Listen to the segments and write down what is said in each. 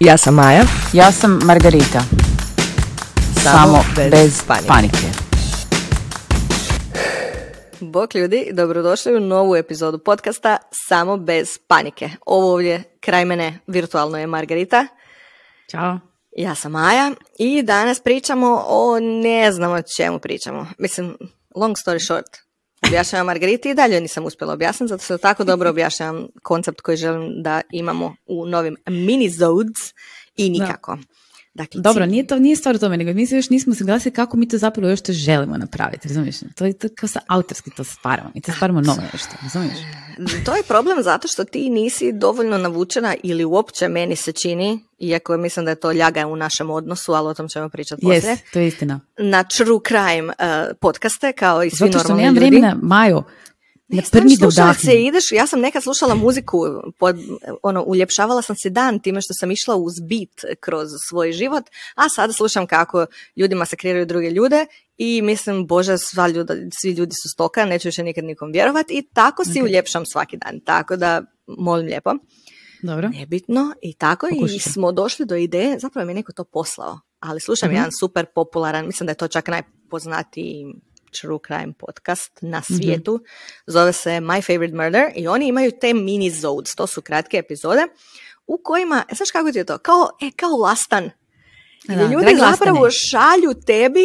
Ja sam Maja. Ja sam Margarita. Samo, bez, panike. Bok ljudi, dobrodošli u novu epizodu podcasta Samo bez panike. Ovo ovdje kraj mene virtualno je Margarita. Ćao. Ja sam Maja i danas pričamo o ne znam o čemu pričamo. Mislim, long story short, objašnjavam Margariti i dalje nisam uspjela objasniti, zato se tako dobro objašnjavam koncept koji želim da imamo u novim minizodes i nikako. Dakle, Dobro, nije, to, nije stvar u tome, nego mi se još nismo saglasili kako mi to zapravo još to želimo napraviti, razumiješ? To je to kao sa autorski to stvaramo, mi to stvaramo novo nešto, razumiješ? To je problem zato što ti nisi dovoljno navučena ili uopće meni se čini, iako mislim da je to ljaga u našem odnosu, ali o tom ćemo pričati poslije. Yes, to je istina. Na true crime uh, podcaste, kao i svi Zato što normalni nemam ljudi. vremena, Majo, ne Staviš prni da slušalice udahnem. i ideš, ja sam nekad slušala muziku, pod, ono, uljepšavala sam se dan time što sam išla uz bit kroz svoj život, a sada slušam kako ljudima se kreiraju druge ljude i mislim, bože, sva ljuda, svi ljudi su stoka, neću više nikad nikom vjerovati i tako si Ok. uljepšam svaki dan, tako da molim lijepo. Dobro. Nebitno i tako i Pokušat ću. smo došli do ideje, zapravo mi je neko to poslao, ali slušam Mhm. jedan super popularan, mislim da je to čak najpoznatiji true crime podcast na Mhm. svijetu, zove se My Favorite Murder i oni imaju te mini zodes, to su kratke epizode u kojima, e, znaš kako ti je to, kao, e, kao lastan, Da, ljudi zapravo lastane. šalju tebi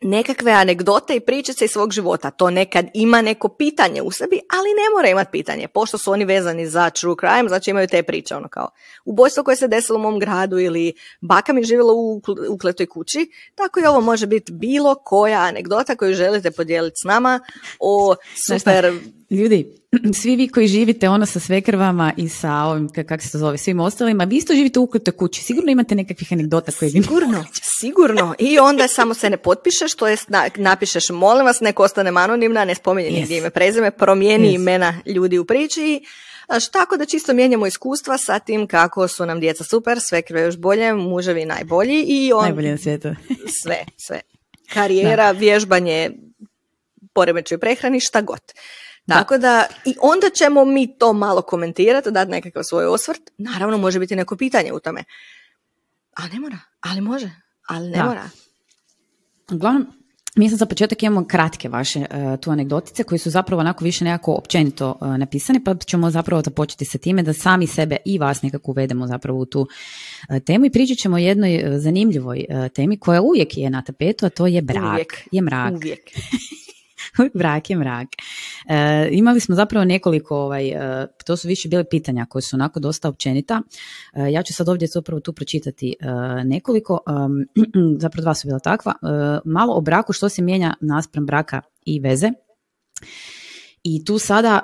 nekakve anegdote i pričice iz svog života. To nekad ima neko pitanje u sebi, ali ne mora imati pitanje. Pošto su oni vezani za true crime, znači imaju te priče, ono kao ubojstvo koje se desilo u mom gradu ili baka mi živjela u ukl- ukletoj kući, tako i ovo može biti bilo koja anegdota koju želite podijeliti s nama o super... Ljudi, svi vi koji živite ono sa svekrvama i sa ovim, ka- kak se to zove, svim ostalima, vi isto živite u ukletoj kući, sigurno imate nekakvih anegdota koje vi Sigurno, sigurno. I onda samo se ne potpišeš, to na- napišeš molim vas, nek ostanem anonimna, ne spominje Yes. ime prezime, promijeni Yes. imena ljudi u priči. i, tako da čisto mijenjamo iskustva sa tim kako su nam djeca super, sve krve još bolje, muževi najbolji i on najbolje na svijetu. sve, sve. Karijera, vježbanje, poremećaj prehrani, šta god. Tako da, i onda ćemo mi to malo komentirati, dati nekakav svoj osvrt. Naravno, može biti neko pitanje u tome. A ne mora, ali može, ali ne Da. mora. Uglavnom, mi sad za početak imamo kratke vaše e, tu anegdotice koje su zapravo onako više nekako općenito e, napisane, pa ćemo zapravo započeti sa time da sami sebe i vas nekako uvedemo zapravo u tu e, temu i pričat ćemo o jednoj zanimljivoj temi koja uvijek je na tapetu, a to je brak. Uvijek. Je mrak. Uvijek. Brak je mrak. E, imali smo zapravo nekoliko, ovaj, e, to su više bile pitanja koje su onako dosta općenita. E, ja ću sad ovdje zapravo tu pročitati e, nekoliko, zapravo dva su bila takva. E, malo o braku, što se mijenja naspram braka i veze. I tu sada,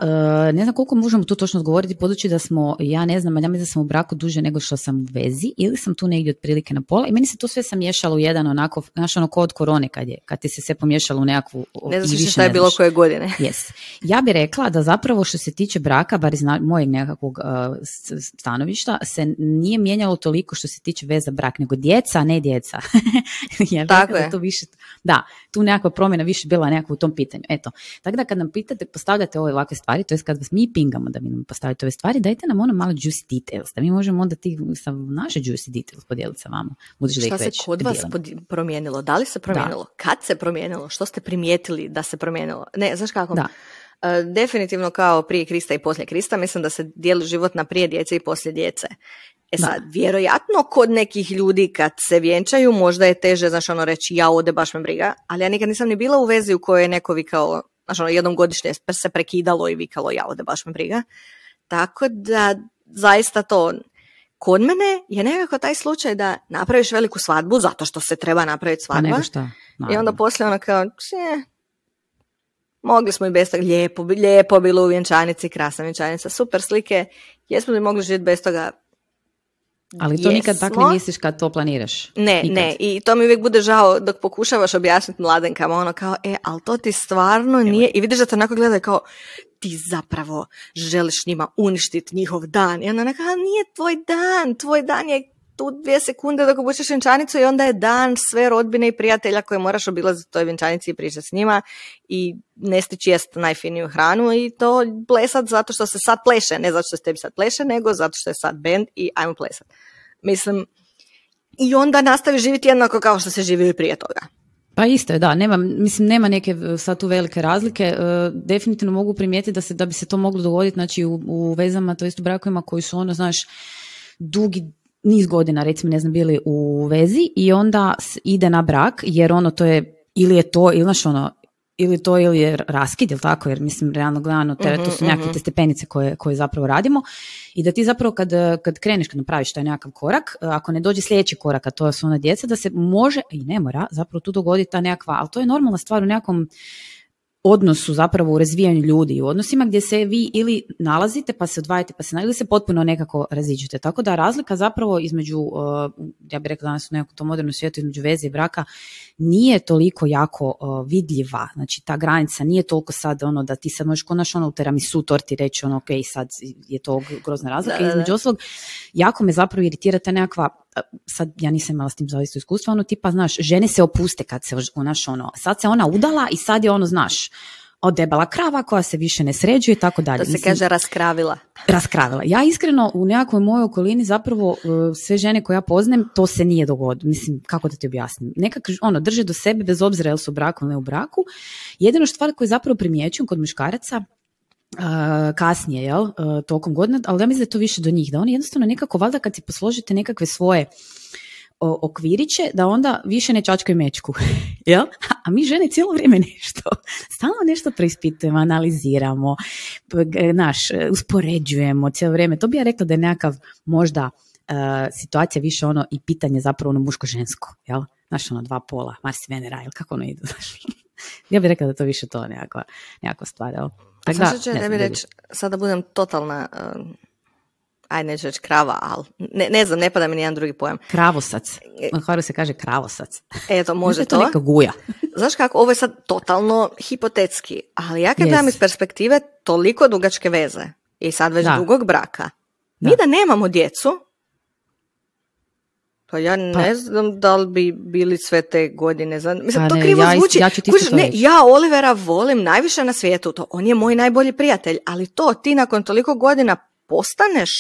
e, ne znam koliko možemo tu točno odgovoriti, budući da smo, ja ne znam, ja mislim da sam u braku duže nego što sam u vezi, ili sam tu negdje otprilike na pola i meni se to sve sam miješalo u jedan onako, znaš ono kod korone kad je, kad ti se sve pomiješalo u nekakvu... Ne znaš više šta je bilo koje godine. Yes. Ja bih rekla da zapravo što se tiče braka, bar iz mojeg nekakvog uh, s- stanovišta, se nije mijenjalo toliko što se tiče veza brak, nego djeca, a ne djeca. ja Tako rekla da je. to više, da, tu nekakva promjena više bila nekako u tom pitanju. Eto, tako da kad nam pitate, postavljate ove ovakve stvari, to jest kad vas mi pingamo da vi nam postavite ove stvari, dajte nam ono malo juicy details, da mi možemo onda ti sa naše juicy details podijeliti sa vama. Budući da Šta ih se već kod vas promijenilo? Da li se promijenilo? Kad se promijenilo? Što ste primijetili da se promijenilo? Ne, znaš kako? Da. E, definitivno kao prije Krista i poslije Krista, mislim da se dijeli život na prije djece i poslije djece. E Da. sad, vjerojatno kod nekih ljudi kad se vjenčaju, možda je teže, znaš, ono reći ja ode, baš me briga, ali ja nikad nisam ni bila u vezi u kojoj je neko vikao, znaš, ono, jednom godišnje se prekidalo i vikalo ja ode, baš me briga. Tako da, zaista to, kod mene je nekako taj slučaj da napraviš veliku svadbu zato što se treba napraviti Pa svadba nego šta. i onda poslije ono kao, "Če, mogli smo i bez toga, lijepo, lijepo bilo u vjenčanici, krasna vjenčanica, super slike, jesmo li mogli živjeti bez toga? Ali to nikad tako Jesmo. ne misliš kad to planiraš. Ne, Nikad. ne, i to mi uvijek bude žao dok pokušavaš objasniti mladenkama, ono kao, e, ali to ti stvarno nije, i vidiš da te onako gledaju kao, ti zapravo želiš njima uništiti njihov dan. I onda neka, "A, nije tvoj dan, tvoj dan je tu dvije sekunde dok obučeš vjenčanicu i onda je dan sve rodbine i prijatelja koje moraš obilaziti u toj vjenčanici i pričati s njima i ne stići jest najfiniju hranu i to plesat zato što se sad pleše, ne zato što se tebi sad pleše, nego zato što je sad band i ajmo plesat. Mislim, i onda nastavi živjeti jednako kao što se živio i prije toga. Pa isto je, da, nema, mislim, nema neke e, sad tu velike razlike. E, definitivno mogu primijetiti da, se, da bi se to moglo dogoditi znači, u, u vezama, to jest u brakovima koji su ono, znaš, dugi niz godina, recimo, ne znam, bili u vezi i onda ide na brak, jer ono, to je, ili je to, ili znaš, ono, ili to ili je raskid, ili tako, jer mislim realno gledano to su mhm, nekakve mhm. te stepenice koje, koje zapravo radimo i da ti zapravo kad, kad kreneš, kad napraviš taj nekakav korak, ako ne dođe sljedeći korak, a to su ona djeca, da se može i ne mora zapravo tu dogoditi ta nekakva, ali to je normalna stvar u nekakvom odnosu zapravo u razvijanju ljudi i u odnosima gdje se vi ili nalazite pa se odvajate pa se ili se potpuno nekako raziđete. Tako da razlika zapravo između, uh, ja bih rekla danas u nekom tom modernom svijetu između veze i braka nije toliko jako uh, vidljiva. Znači ta granica nije toliko sad ono da ti sad možeš konaš ono u tiramisu torti reći ono ok sad je to grozna razlika. Između ostalog jako me zapravo iritira ta nekakva sad ja nisam imala s tim zavisno iskustva, ono tipa, znaš, žene se opuste kad se, znaš, ono, sad se ona udala i sad je ono, znaš, od debela krava koja se više ne sređuje i tako dalje. To se kaže raskravila. Raskravila. Ja iskreno u nekakvoj mojoj okolini zapravo uh, sve žene koje ja poznajem to se nije dogodilo. Mislim, kako da ti objasnim? Nekak ono, drže do sebe bez obzira jel su u braku ili ne u braku. Jedino stvar koju zapravo primjećujem kod muškaraca kasnije, jel, tokom godina, ali ja mislim da je to više do njih, da oni jednostavno nekako, valjda kad si posložite nekakve svoje okviriće, da onda više ne čačkaju mečku, jel? A mi žene cijelo vrijeme nešto, stalno nešto preispitujemo, analiziramo, naš, uspoređujemo cijelo vrijeme. To bi ja rekla da je nekakav možda situacija više ono i pitanje zapravo ono muško-žensko, jel? Znaš, ono dva pola, Mars i Venera, jel kako ono ide, ja bih rekla da to više to nekakva, nekakva stvar, jel? Tako da, će, ne, reći, sada budem totalna, uh, ajde neću reći krava, ali ne, ne znam, ne pada mi nijedan drugi pojam. Kravosac. Na Hvaru se kaže kravosac. Eto, može to. to neka guja. Znaš kako, ovo je sad totalno hipotetski, ali ja kad gledam iz perspektive toliko dugačke veze i sad već dugog braka, mi da nemamo djecu, pa ja ne pa- znam da li bi bili sve te godine. Mislim, pa to krivo ja, zvuči. Ja, ne, ja Olivera volim najviše na svijetu. To, on je moj najbolji prijatelj. Ali to ti nakon toliko godina postaneš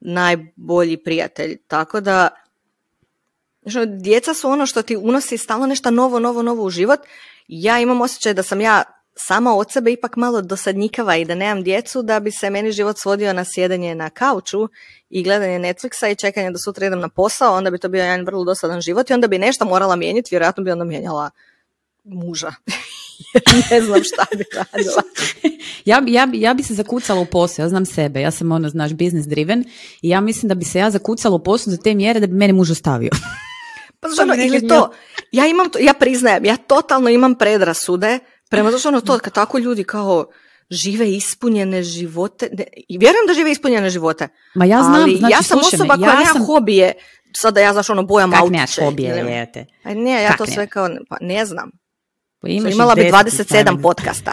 najbolji prijatelj. Tako da znači, djeca su ono što ti unosi stalno nešto novo, novo, novo u život. Ja imam osjećaj da sam ja sama od sebe ipak malo dosadnjikava i da nemam djecu, da bi se meni život svodio na sjedanje na kauču i gledanje Netflixa i čekanje da sutra idem na posao, onda bi to bio jedan vrlo dosadan život i onda bi nešto morala mijenjati, vjerojatno bi onda mijenjala muža. ne znam šta bi radila. ja, bi, ja, ja bi se zakucala u posao, ja znam sebe, ja sam ono, znaš, business driven i ja mislim da bi se ja zakucala u posao za te mjere da bi mene muž ostavio. pa ono, ili to, ja imam to, ja priznajem, ja totalno imam predrasude Prema zato ono to, kad tako ljudi kao žive ispunjene živote, i vjerujem da žive ispunjene živote. Ma ja znam, ali znači, ja sam osoba koja ja nema sam... hobije, sada ja znaš ono bojam Kak nemaš hobije, ne, ne, ja to sve kao, pa ne znam. Pa imala bi 27 podcasta.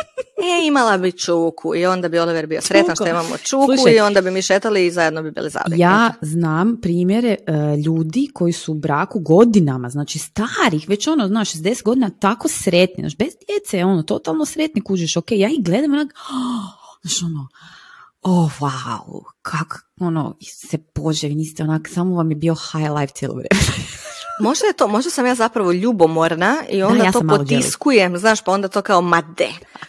E, imala bi čuku i onda bi Oliver bio sretan što imamo čuku i onda bi mi šetali i zajedno bi bili zavedni. Ja znam primjere e, ljudi koji su u braku godinama, znači starih, već ono, znaš, 60 godina, tako sretni, znaš, bez djece, ono, totalno sretni kužiš, ok, ja ih gledam, onak, oh, znaš, ono, oh, wow, kak, ono, se bože, vi niste onak, samo vam je bio high life cijelo vrijeme. Možda je to, možda sam ja zapravo ljubomorna i onda ja to potiskujem, znaš, pa onda to kao, ma de,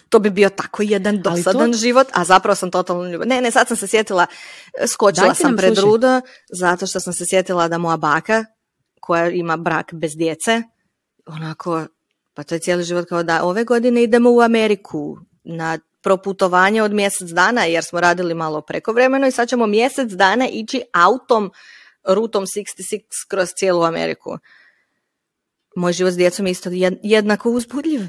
to bi bio tako jedan dosadan život, a zapravo sam totalno ljubomorna. Ne, ne, sad sam se sjetila, skočila sam pred rudo, zato što sam se sjetila da moja baka, koja ima brak bez djece, onako, pa to je cijeli život kao da ove godine idemo u Ameriku na proputovanje od mjesec dana, jer smo radili malo prekovremeno i sad ćemo mjesec dana ići autom rutom 66 kroz cijelu Ameriku. Moj život s djecom je isto jednako uzbudljiv.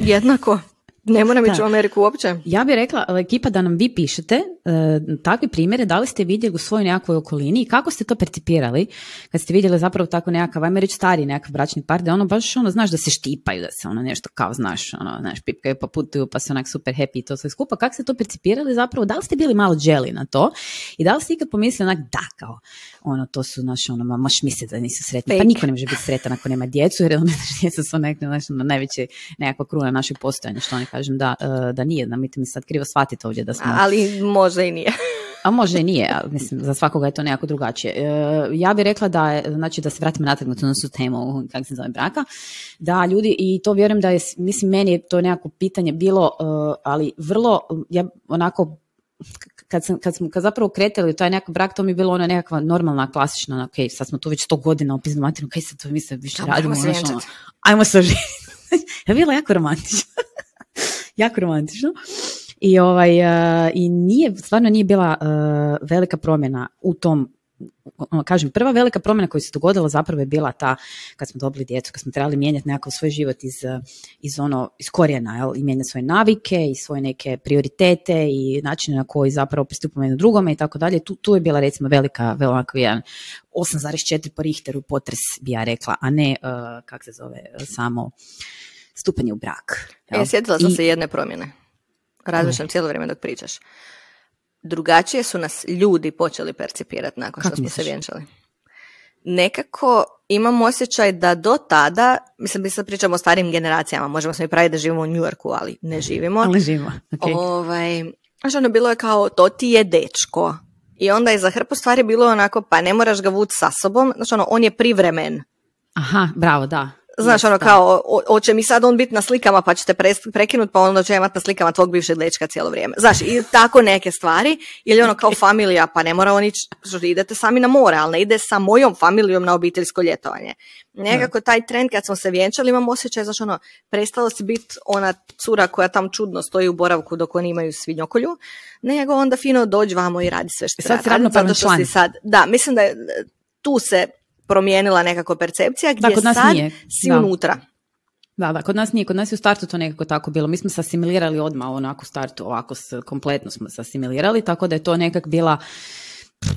Jednako. Ne moram ići u Ameriku uopće. Ja bih rekla, ekipa, da nam vi pišete uh, takve primjere, da li ste vidjeli u svojoj nekakvoj okolini i kako ste to percipirali kad ste vidjeli zapravo tako nekakav, ajme reći stari nekakav bračni par, da ono baš ono, znaš da se štipaju, da se ono nešto kao, znaš, ono, znaš, pipkaju pa putuju pa su onak super happy i to sve skupa. Kako ste to percipirali zapravo? Da li ste bili malo dželi na to i da li ste ikad pomislili onak, da, kao, ono, to su, znaš, ono, ma, moš misliti da nisu sretni. Pa niko ne može biti sretan ako nema djecu, jer ono, djeca su nekako, znaš, ono, najveće nekakva kruna našeg postojanja, što oni kažem da, e, da nije, da mi mi sad krivo shvatite ovdje da smo... Ali možda i nije. A može i nije, mislim, za svakoga je to nekako drugačije. E, ja bih rekla da znači da se vratimo natrag na tu temu, kako se zove braka, da ljudi, i to vjerujem da je, mislim, meni je to nekako pitanje bilo, e, ali vrlo, ja onako, kad, sam, kad smo kad zapravo kretali u taj nekakav brak, to mi je bilo ono nekakva normalna, klasična, ok, sad smo tu već sto godina opisno materinu, kaj sad to mi se više radimo, se ono, ajmo se je bilo jako romantično. jako romantično. I, ovaj, uh, I nije, stvarno nije bila uh, velika promjena u tom kažem, prva velika promjena koja se dogodila zapravo je bila ta kad smo dobili djecu, kad smo trebali mijenjati nekakav svoj život iz, iz, ono, iz korijena jel? i mijenjati svoje navike i svoje neke prioritete i načine na koji zapravo pristupamo jedno drugome i tako dalje. Tu, tu je bila recimo velika, velika jedan 8,4 po Richteru potres bi ja rekla, a ne, uh, kak se zove, samo stupanje u brak. Jel? E, sjetila sam I... se jedne promjene razmišljam cijelo vrijeme dok pričaš. Drugačije su nas ljudi počeli percipirati nakon što smo se vjenčali. Nekako imam osjećaj da do tada, mislim mi sad pričamo o starim generacijama, možemo se mi praviti da živimo u New Yorku, ali ne živimo. Ali živimo, okay. Ovaj, znači ono bilo je kao, to ti je dečko. I onda je za hrpu stvari bilo onako, pa ne moraš ga vući sa sobom, znači ono, on je privremen. Aha, bravo, da. Znaš, ono kao, hoće mi sad on biti na slikama pa ćete prekinut pa onda će imati na slikama tvog bivšeg dečka cijelo vrijeme. Znaš, i tako neke stvari. Ili ono kao familija, pa ne mora on ići, idete sami na more, ali ne ide sa mojom familijom na obiteljsko ljetovanje. Nekako taj trend kad smo se vjenčali imam osjećaj, znaš ono, prestalo si biti ona cura koja tam čudno stoji u boravku dok oni imaju svinjokolju, nego onda fino dođi vamo i radi sve što sad treba zato što si sad, da, mislim da je tu se promijenila nekako percepcija gdje da, kod nas sad nije. si da. unutra. Da, da, kod nas nije, kod nas je u startu to nekako tako bilo. Mi smo se asimilirali odmah onako u startu, ovako kompletno smo se asimilirali, tako da je to nekak bila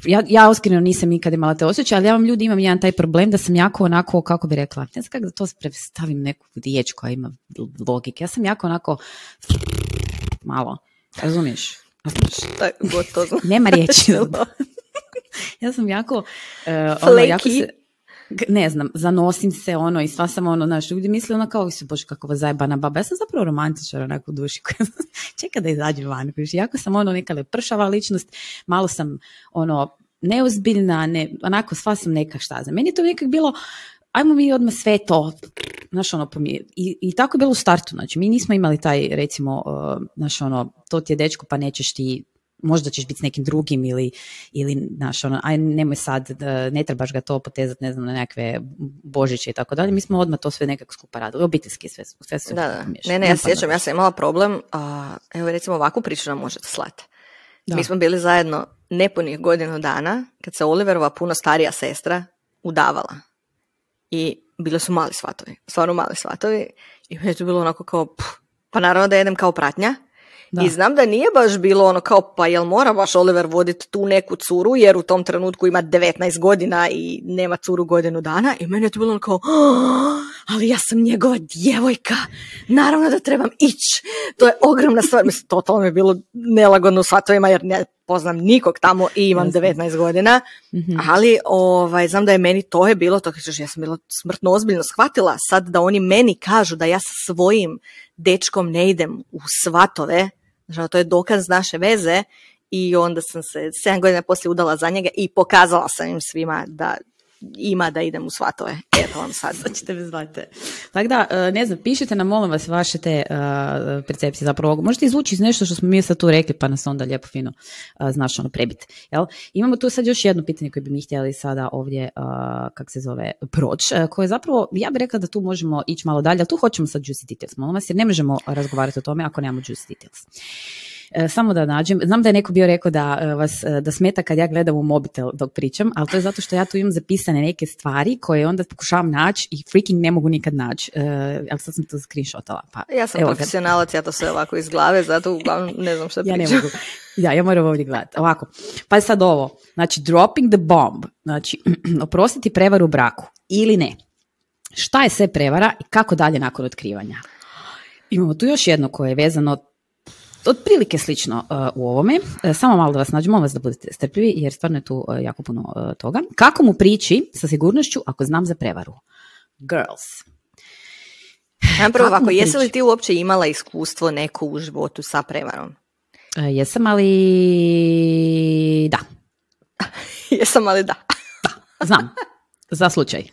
ja, ja oskreno nisam nikad imala te osjećaje, ali ja vam ljudi imam jedan taj problem da sam jako onako, kako bi rekla, ne znam kako da to predstavim neku riječ koja ima logike. Ja sam jako onako malo, razumiješ? Šta Nema riječi. ja sam jako, uh, ono, jako se, ne znam, zanosim se ono i sva sam ono, znaš, ljudi misle ono kao se, bože kakva zajebana baba, ja sam zapravo romantičar onako u duši koja čeka da izađe van, jako sam ono neka lepršava ličnost, malo sam ono neozbiljna, ne, onako sva sam neka šta za. Meni je to nekak bilo, ajmo mi odmah sve to, znaš ono, i, i tako je bilo u startu, znači mi nismo imali taj recimo, uh, znaš ono, to ti je dečko pa nećeš ti možda ćeš biti s nekim drugim ili, ili znaš, ono, aj nemoj sad, ne trebaš ga to potezati, ne znam, na nekakve božiće i tako dalje. Mi smo odmah to sve nekako skupa radili, obiteljski sve, sve, sve da, da. Ne, ne, ja se sjećam, ja sam imala problem, a, evo recimo ovakvu priču nam možete slati. Mi smo bili zajedno nepunih godinu dana kad se Oliverova puno starija sestra udavala. I bili su mali svatovi, stvarno mali svatovi. I meni je to bilo onako kao, pff, pa naravno da jedem kao pratnja, da. I znam da nije baš bilo ono kao pa jel mora baš Oliver voditi tu neku curu jer u tom trenutku ima 19 godina i nema curu godinu dana i meni je to bilo ono kao oh, ali ja sam njegova djevojka, naravno da trebam ići. To je ogromna stvar, mislim totalno mi je bilo nelagodno u svatovima jer ne poznam nikog tamo i imam 19 godina, mm ali ovaj, znam da je meni to je bilo, to kažeš, ja sam bila smrtno ozbiljno shvatila sad da oni meni kažu da ja sa svojim dečkom ne idem u svatove, znači to je dokaz naše veze i onda sam se 7 godina poslije udala za njega i pokazala sam im svima da ima da idem u svatove. Eto vam sad. sad ćete me zvati. Tako da, e, ne znam, pišite nam, molim vas, vaše te uh, percepcije zapravo. Možete izvući iz nešto što smo mi sad tu rekli, pa nas onda lijepo fino uh, znaš ono prebiti. Jel? Imamo tu sad još jedno pitanje koje bi mi htjeli sada ovdje, uh, kak se zove, proć, koje zapravo, ja bih rekla da tu možemo ići malo dalje, ali tu hoćemo sad juicy details, molim vas, jer ne možemo razgovarati o tome ako nemamo juicy details. E, samo da nađem, znam da je neko bio rekao da e, vas e, da smeta kad ja gledam u mobitel dok pričam, ali to je zato što ja tu imam zapisane neke stvari koje onda pokušavam naći i freaking ne mogu nikad naći. ali sad sam to screenshotala. Pa, ja sam profesionalac, ja to sve ovako iz glave, zato uglavnom ne znam što pričam. Ja ne mogu. Ja, ja moram ovdje gledati. Ovako, pa sad ovo. Znači, dropping the bomb. Znači, oprostiti prevaru u braku ili ne. Šta je sve prevara i kako dalje nakon otkrivanja? Imamo tu još jedno koje je vezano otprilike slično uh, u ovome. Uh, samo malo da vas nađem, molim vas da budete strpljivi jer stvarno je tu uh, jako puno toga. Kako mu prići sa sigurnošću ako znam za prevaru? Girls. Ja prvo ovako, jesi li ti uopće imala iskustvo neko u životu sa prevarom? E, jesam, ali da. Jesam, ali da. Znam. Za slučaj.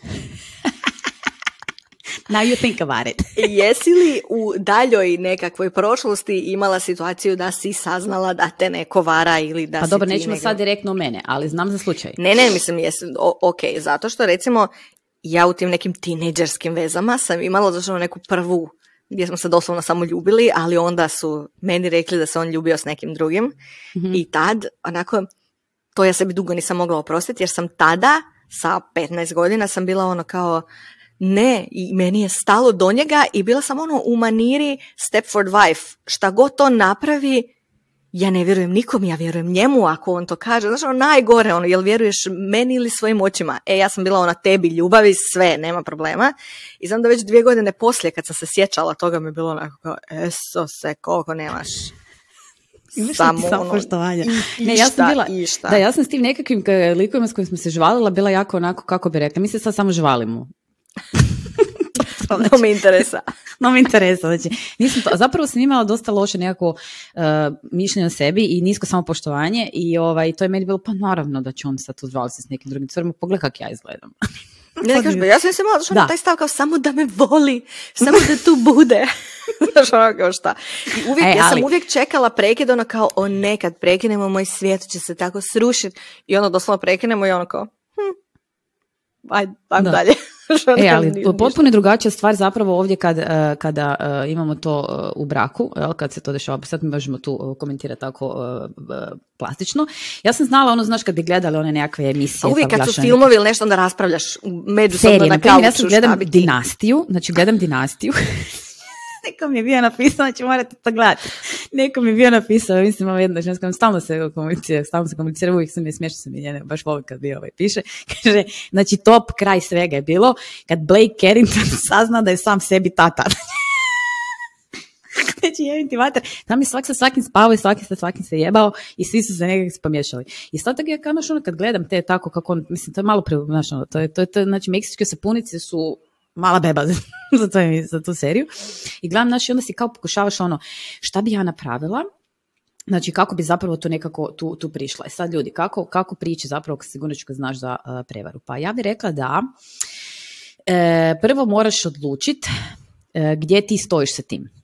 Now you think about it. Jesi li u daljoj nekakvoj prošlosti imala situaciju da si saznala da te neko vara ili da Pa si dobro, nećemo sad direktno mene, ali znam za slučaj. Ne, ne, mislim, jes, o- ok, zato što recimo ja u tim nekim tinejdžerskim vezama sam imala zašto neku prvu gdje smo se doslovno samo ljubili, ali onda su meni rekli da se on ljubio s nekim drugim Mhm. i tad, onako, to ja sebi dugo nisam mogla oprostiti jer sam tada, sa 15 godina, sam bila ono kao, ne, i meni je stalo do njega i bila sam ono u maniri Stepford wife, šta god to napravi, ja ne vjerujem nikom, ja vjerujem njemu ako on to kaže. Znaš, ono najgore, ono, jel vjeruješ meni ili svojim očima? E, ja sam bila ona tebi, ljubavi, sve, nema problema. I znam da već dvije godine poslije, kad sam se sjećala toga, mi je bilo onako kao, eso se, koliko nemaš. Ti samopoštovanja? i- Ne, ja sam bila, išta. da, ja sam s tim nekakvim k- likovima s kojim smo se žvalila bila jako onako, kako bi rekla, mi se sad samo žvalimo. To me interesa. No me interesa, znači, nisam to, zapravo sam imala dosta loše nekako uh, mišljenje o sebi i nisko samopoštovanje i ovaj, to je meni bilo, pa naravno da će on sad tu žvaliti se s nekim drugim curima, pogledaj kak ja izgledam. Ne, kažeš, ja sam se ono, Da. taj stav kao samo da me voli, samo da tu bude. Znaš, ono kao šta. I uvijek, E, ja sam uvijek čekala prekid, ono kao, o ne, kad prekinemo, moj svijet će se tako srušiti. I ono doslovno prekinemo i ono kao, hm, ajde, ajmo Da. dalje. E, ali potpuno je drugačija stvar zapravo ovdje kad, eh, kada eh, imamo to eh, u braku, kad se to dešava, pa sad mi možemo tu komentirati tako plastično. Ja sam znala, ono, znaš, kad bi gledali one nekakve emisije. A uvijek kad su filmovi ili nešto, onda raspravljaš međusobno na primjer, ja kauču. gledam dinastiju, znači gledam dinastiju. Neko mi je bio napisao, znači morate to gledati. Neko mi je bio napisao, mislim, ovo jedna ženska, stalno se komunicira, stalno se komunicira, uvijek se mi smiješno se mi njene, baš volim kad bi ovaj piše. Kaže, znači top kraj svega je bilo kad Blake Carrington sazna da je sam sebi tata. Znači, jebim ti mater, tam je svak sa svakim spavao i svaki sa svakim se jebao i svi su se nekako pomiješali. I sad tako ja kao, znaš, ono, kad gledam te tako kako on, mislim, to je malo pre, znaš, ono, to je, to je, to je, znači, meksičke sapunice su mala beba za, to, za tu seriju. I gledam, znači, onda si kao pokušavaš ono, šta bi ja napravila, Znači, kako bi zapravo tu nekako tu, tu prišla. E sad, ljudi, kako, kako prići zapravo, sigurno ću znaš za uh, prevaru? Pa ja bih rekla da e, prvo moraš odlučiti gdje ti stojiš sa tim.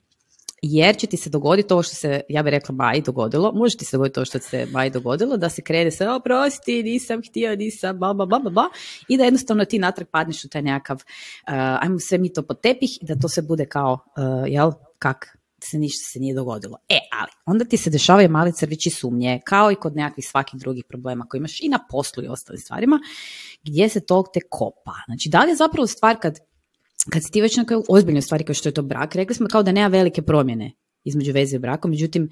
Jer će ti se dogoditi ovo što se, ja bih rekla, Maji dogodilo, može ti se dogoditi to što se Maji dogodilo, da se krene sa, oprosti, nisam htio, nisam, bla, bla, bla, bla, i da jednostavno ti natrag padneš u taj nekakav, uh, ajmo sve mi to pod tepih i da to se bude kao, uh, jel, kak se ništa se nije dogodilo. E, ali onda ti se dešavaju mali crvići sumnje, kao i kod nekakvih svakih drugih problema koje imaš i na poslu i ostalim stvarima, gdje se to te kopa. Znači, da li je zapravo stvar kad kad si ti već na nekoj ozbiljnoj stvari kao što je to brak, rekli smo kao da nema velike promjene između veze i braka, međutim,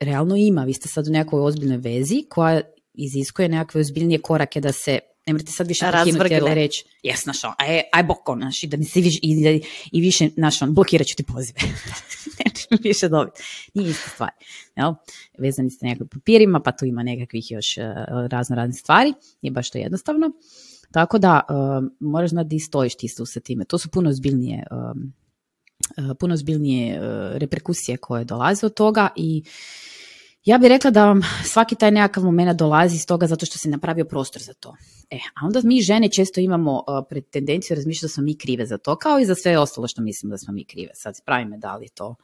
realno ima. Vi ste sad u nekoj ozbiljnoj vezi koja iziskuje nekakve ozbiljnije korake da se ne morate sad više prekinuti ili reći, jes, znaš, on, aj, aj boko, znaš, i da mi se više, i, i više, znaš, on, blokirat ću ti pozive. Nećeš mi više dobiti. Nije ista stvar. Jel? Vezani ste nekakvim papirima, pa tu ima nekakvih još uh, razno raznih stvari. Nije baš to jednostavno. Tako da, um, moraš znati di stojiš ti sa time. To su puno ozbiljnije, um, uh, puno ozbiljnije uh, reperkusije koje dolaze od toga i ja bih rekla da vam svaki taj nekakav moment dolazi iz toga zato što se napravio prostor za to. E, a onda mi žene često imamo uh, pred tendenciju razmišljati da smo mi krive za to, kao i za sve ostalo što mislim da smo mi krive. Sad pravi me da li to...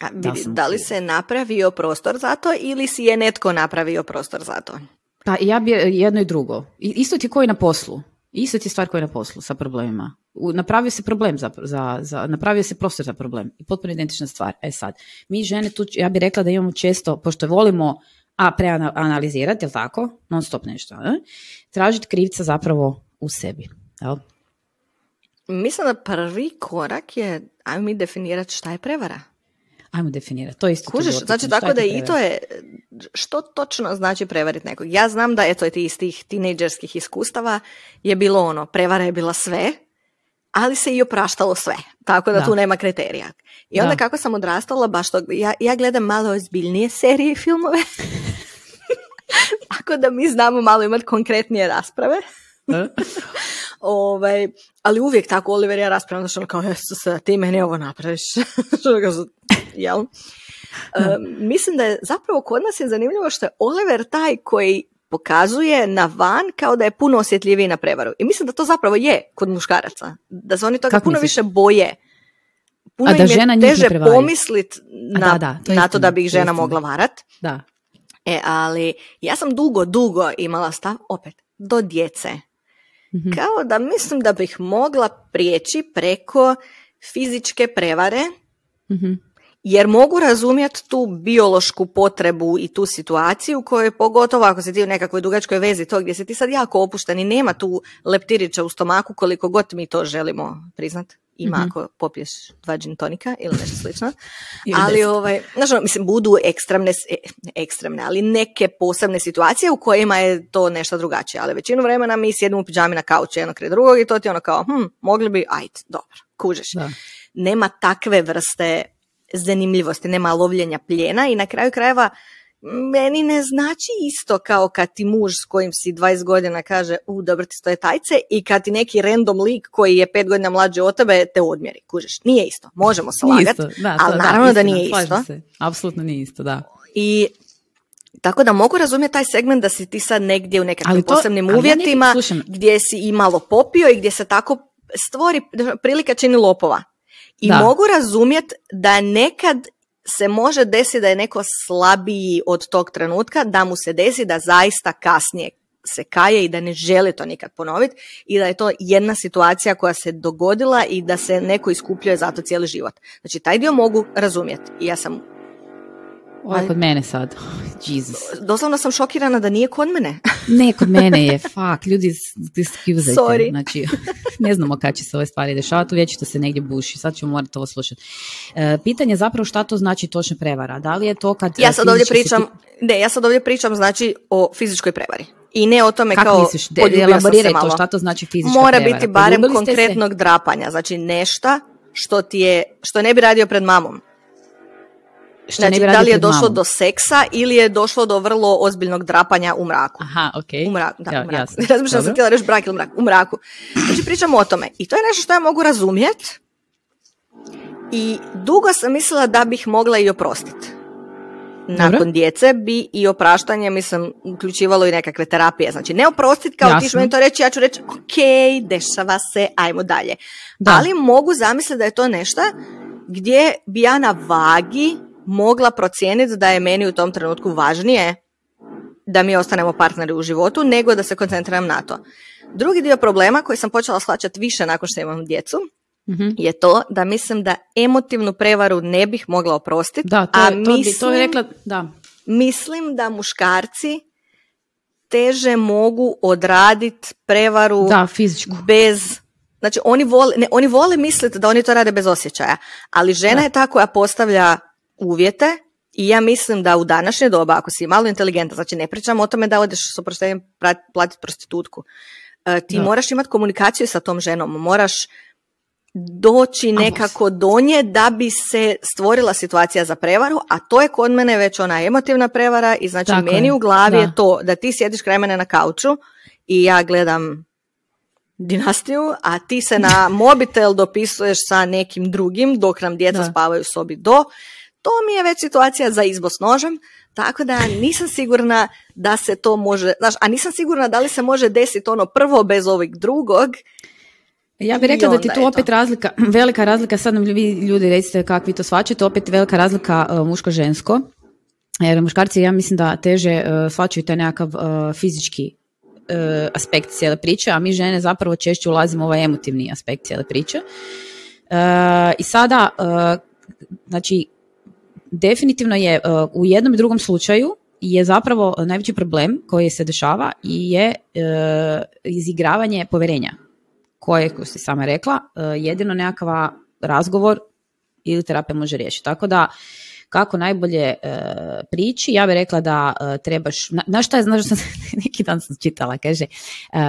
A, Da da li kriva. se napravio prostor za to ili si je netko napravio prostor za to? Pa ja bi jedno i drugo. Isto ti koji na poslu. Isto ti je stvar koja je na poslu sa problemima. Napravio se problem za, za, za, napravio se prostor za problem. I potpuno identična stvar. E sad, mi žene tu, ja bih rekla da imamo često, pošto volimo a preanalizirati, jel tako? Non stop nešto. Ne? Tražiti krivca zapravo u sebi. Jel? Mislim da prvi korak je, ajmo mi definirati šta je prevara. Ajmo definirati. To je isto Kužiš, znači tako da i to je, što točno znači prevariti nekog? Ja znam da eto iz tih tinejdžerskih iskustava je bilo ono, prevara je bila sve, ali se i opraštalo sve, tako da, Da. tu nema kriterija. I onda Da. kako sam odrastala, baš to, ja, ja gledam malo ozbiljnije serije i filmove, tako da mi znamo malo imati konkretnije rasprave. E? Ovaj, ali uvijek tako Oliver ja raspravljam, znači ono kao, Isuse, ti meni ovo napraviš. Jel? Mislim da je zapravo kod nas je zanimljivo što je Oliver taj koji pokazuje na van kao da je puno osjetljiviji na prevaru. I mislim da to zapravo je kod muškaraca. Da se oni toga puno više boje. Puno A da im je žena teže pomislit na, da, to, na to da bi ih žena mogla varat. Da. E, ali ja sam dugo, dugo imala stav, opet, do djece. Mhm. Kao da mislim da bih mogla prijeći preko fizičke prevare, mhm. Jer mogu razumjeti tu biološku potrebu i tu situaciju koju pogotovo ako se ti u nekakvoj dugačkoj vezi to gdje se ti sad jako opušten i nema tu leptirića u stomaku koliko god mi to želimo priznat ima mm ako popiješ dva gin tonika ili nešto slično. ali ovaj, ono, mislim, budu ekstremne, e, ekstremne, ali neke posebne situacije u kojima je to nešto drugačije. Ali većinu vremena mi sjedimo u pijami na kauču jedno kraj drugog i to ti ono kao, hm, mogli bi, ajde, dobro, kužeš. Nema takve vrste zanimljivosti, nema lovljenja pljena i na kraju krajeva meni ne znači isto kao kad ti muž s kojim si 20 godina kaže u dobro ti stoje tajce i kad ti neki random lik koji je 5 godina mlađi od tebe te odmjeri, kužeš. Nije isto, možemo se lagati, ali naravno da, nije isto. Se. Apsolutno nije isto, da. I tako da mogu razumjeti taj segment da si ti sad negdje u nekakvim posebnim uvjetima gdje si i malo popio i gdje se tako stvori prilika čini lopova. I mogu razumjeti da nekad se može desiti da je neko slabiji od tog trenutka, da mu se desi da zaista kasnije se kaje i da ne želi to nikad ponoviti i da je to jedna situacija koja se dogodila i da se neko iskupljuje zato cijeli život. Znači, taj dio mogu razumjeti i ja sam ovo je kod mene sad. Jesus. Doslovno sam šokirana da nije kod mene. ne, kod mene je. Fuck, ljudi, excuse Sorry. Znači, ne znamo kad će se ove stvari dešavati, vječito se negdje buši. Sad ćemo morati ovo slušati. E, pitanje je zapravo šta to znači točno prevara. Da li je to kad... Ja sad ovdje pričam, ne, ja sad ovdje pričam znači o fizičkoj prevari. I ne o tome Kako kao misliš, de, to, šta to znači fizička Mora biti barem konkretnog drapanja, znači nešta što ti je, što ne bi radio pred mamom što znači, da li je došlo do seksa ili je došlo do vrlo ozbiljnog drapanja u mraku. Aha, ok. U mraku, da, u mraku. Razmišljam sam htjela reći brak ili mrak, u mraku. Znači pričamo o tome. I to je nešto što ja mogu razumjeti. I dugo sam mislila da bih mogla i oprostiti. Nakon djece bi i opraštanje, mislim, uključivalo i nekakve terapije. Znači, ne oprostiti kao ti što meni to reći, ja ću reći, ok, dešava se, ajmo dalje. Ali mogu zamisliti da je to nešto gdje bi ja na vagi mogla procijeniti da je meni u tom trenutku važnije da mi ostanemo partneri u životu nego da se koncentriram na to. Drugi dio problema koji sam počela shvaćati više nakon što imam djecu mhm. je to da mislim da emotivnu prevaru ne bih mogla oprostiti. Da, to, a mislim, to, je rekla, da. Mislim da muškarci teže mogu odraditi prevaru da, fizičku. bez Znači, oni vole, ne, oni vole misliti da oni to rade bez osjećaja, ali žena je ta koja postavlja uvjete i ja mislim da u današnje doba, ako si malo inteligentan, znači ne pričamo o tome da odeš s oproštenjem platiti prostitutku, e, ti moraš imati komunikaciju sa tom ženom, moraš doći nekako do nje da bi se stvorila situacija za prevaru, a to je kod mene već ona emotivna prevara i znači meni u glavi je to da ti sjediš kraj mene na kauču i ja gledam dinastiju, a ti se na mobitel dopisuješ sa nekim drugim dok nam djeca spavaju u sobi do to mi je već situacija za izbos nožem, tako da nisam sigurna da se to može, znaš, a nisam sigurna da li se može desiti ono prvo bez ovog drugog. Ja bih rekla da ti tu opet razlika, velika razlika, sad nam vi ljudi recite kako vi to svačate, opet velika razlika uh, muško-žensko. Jer muškarci ja mislim da teže uh, svačaju taj nekakav uh, fizički aspekt cijele priče, a mi žene zapravo češće ulazimo u ovaj emotivni aspekt cijele priče. I sada, znači, definitivno je uh, u jednom i drugom slučaju je zapravo najveći problem koji se dešava i je uh, izigravanje povjerenja koje, kako si sama rekla, uh, jedino nekakav razgovor ili terapija može riješiti. Tako da, kako najbolje priči, ja bih rekla da trebaš, znaš šta je, znaš sam neki dan sam čitala, kaže,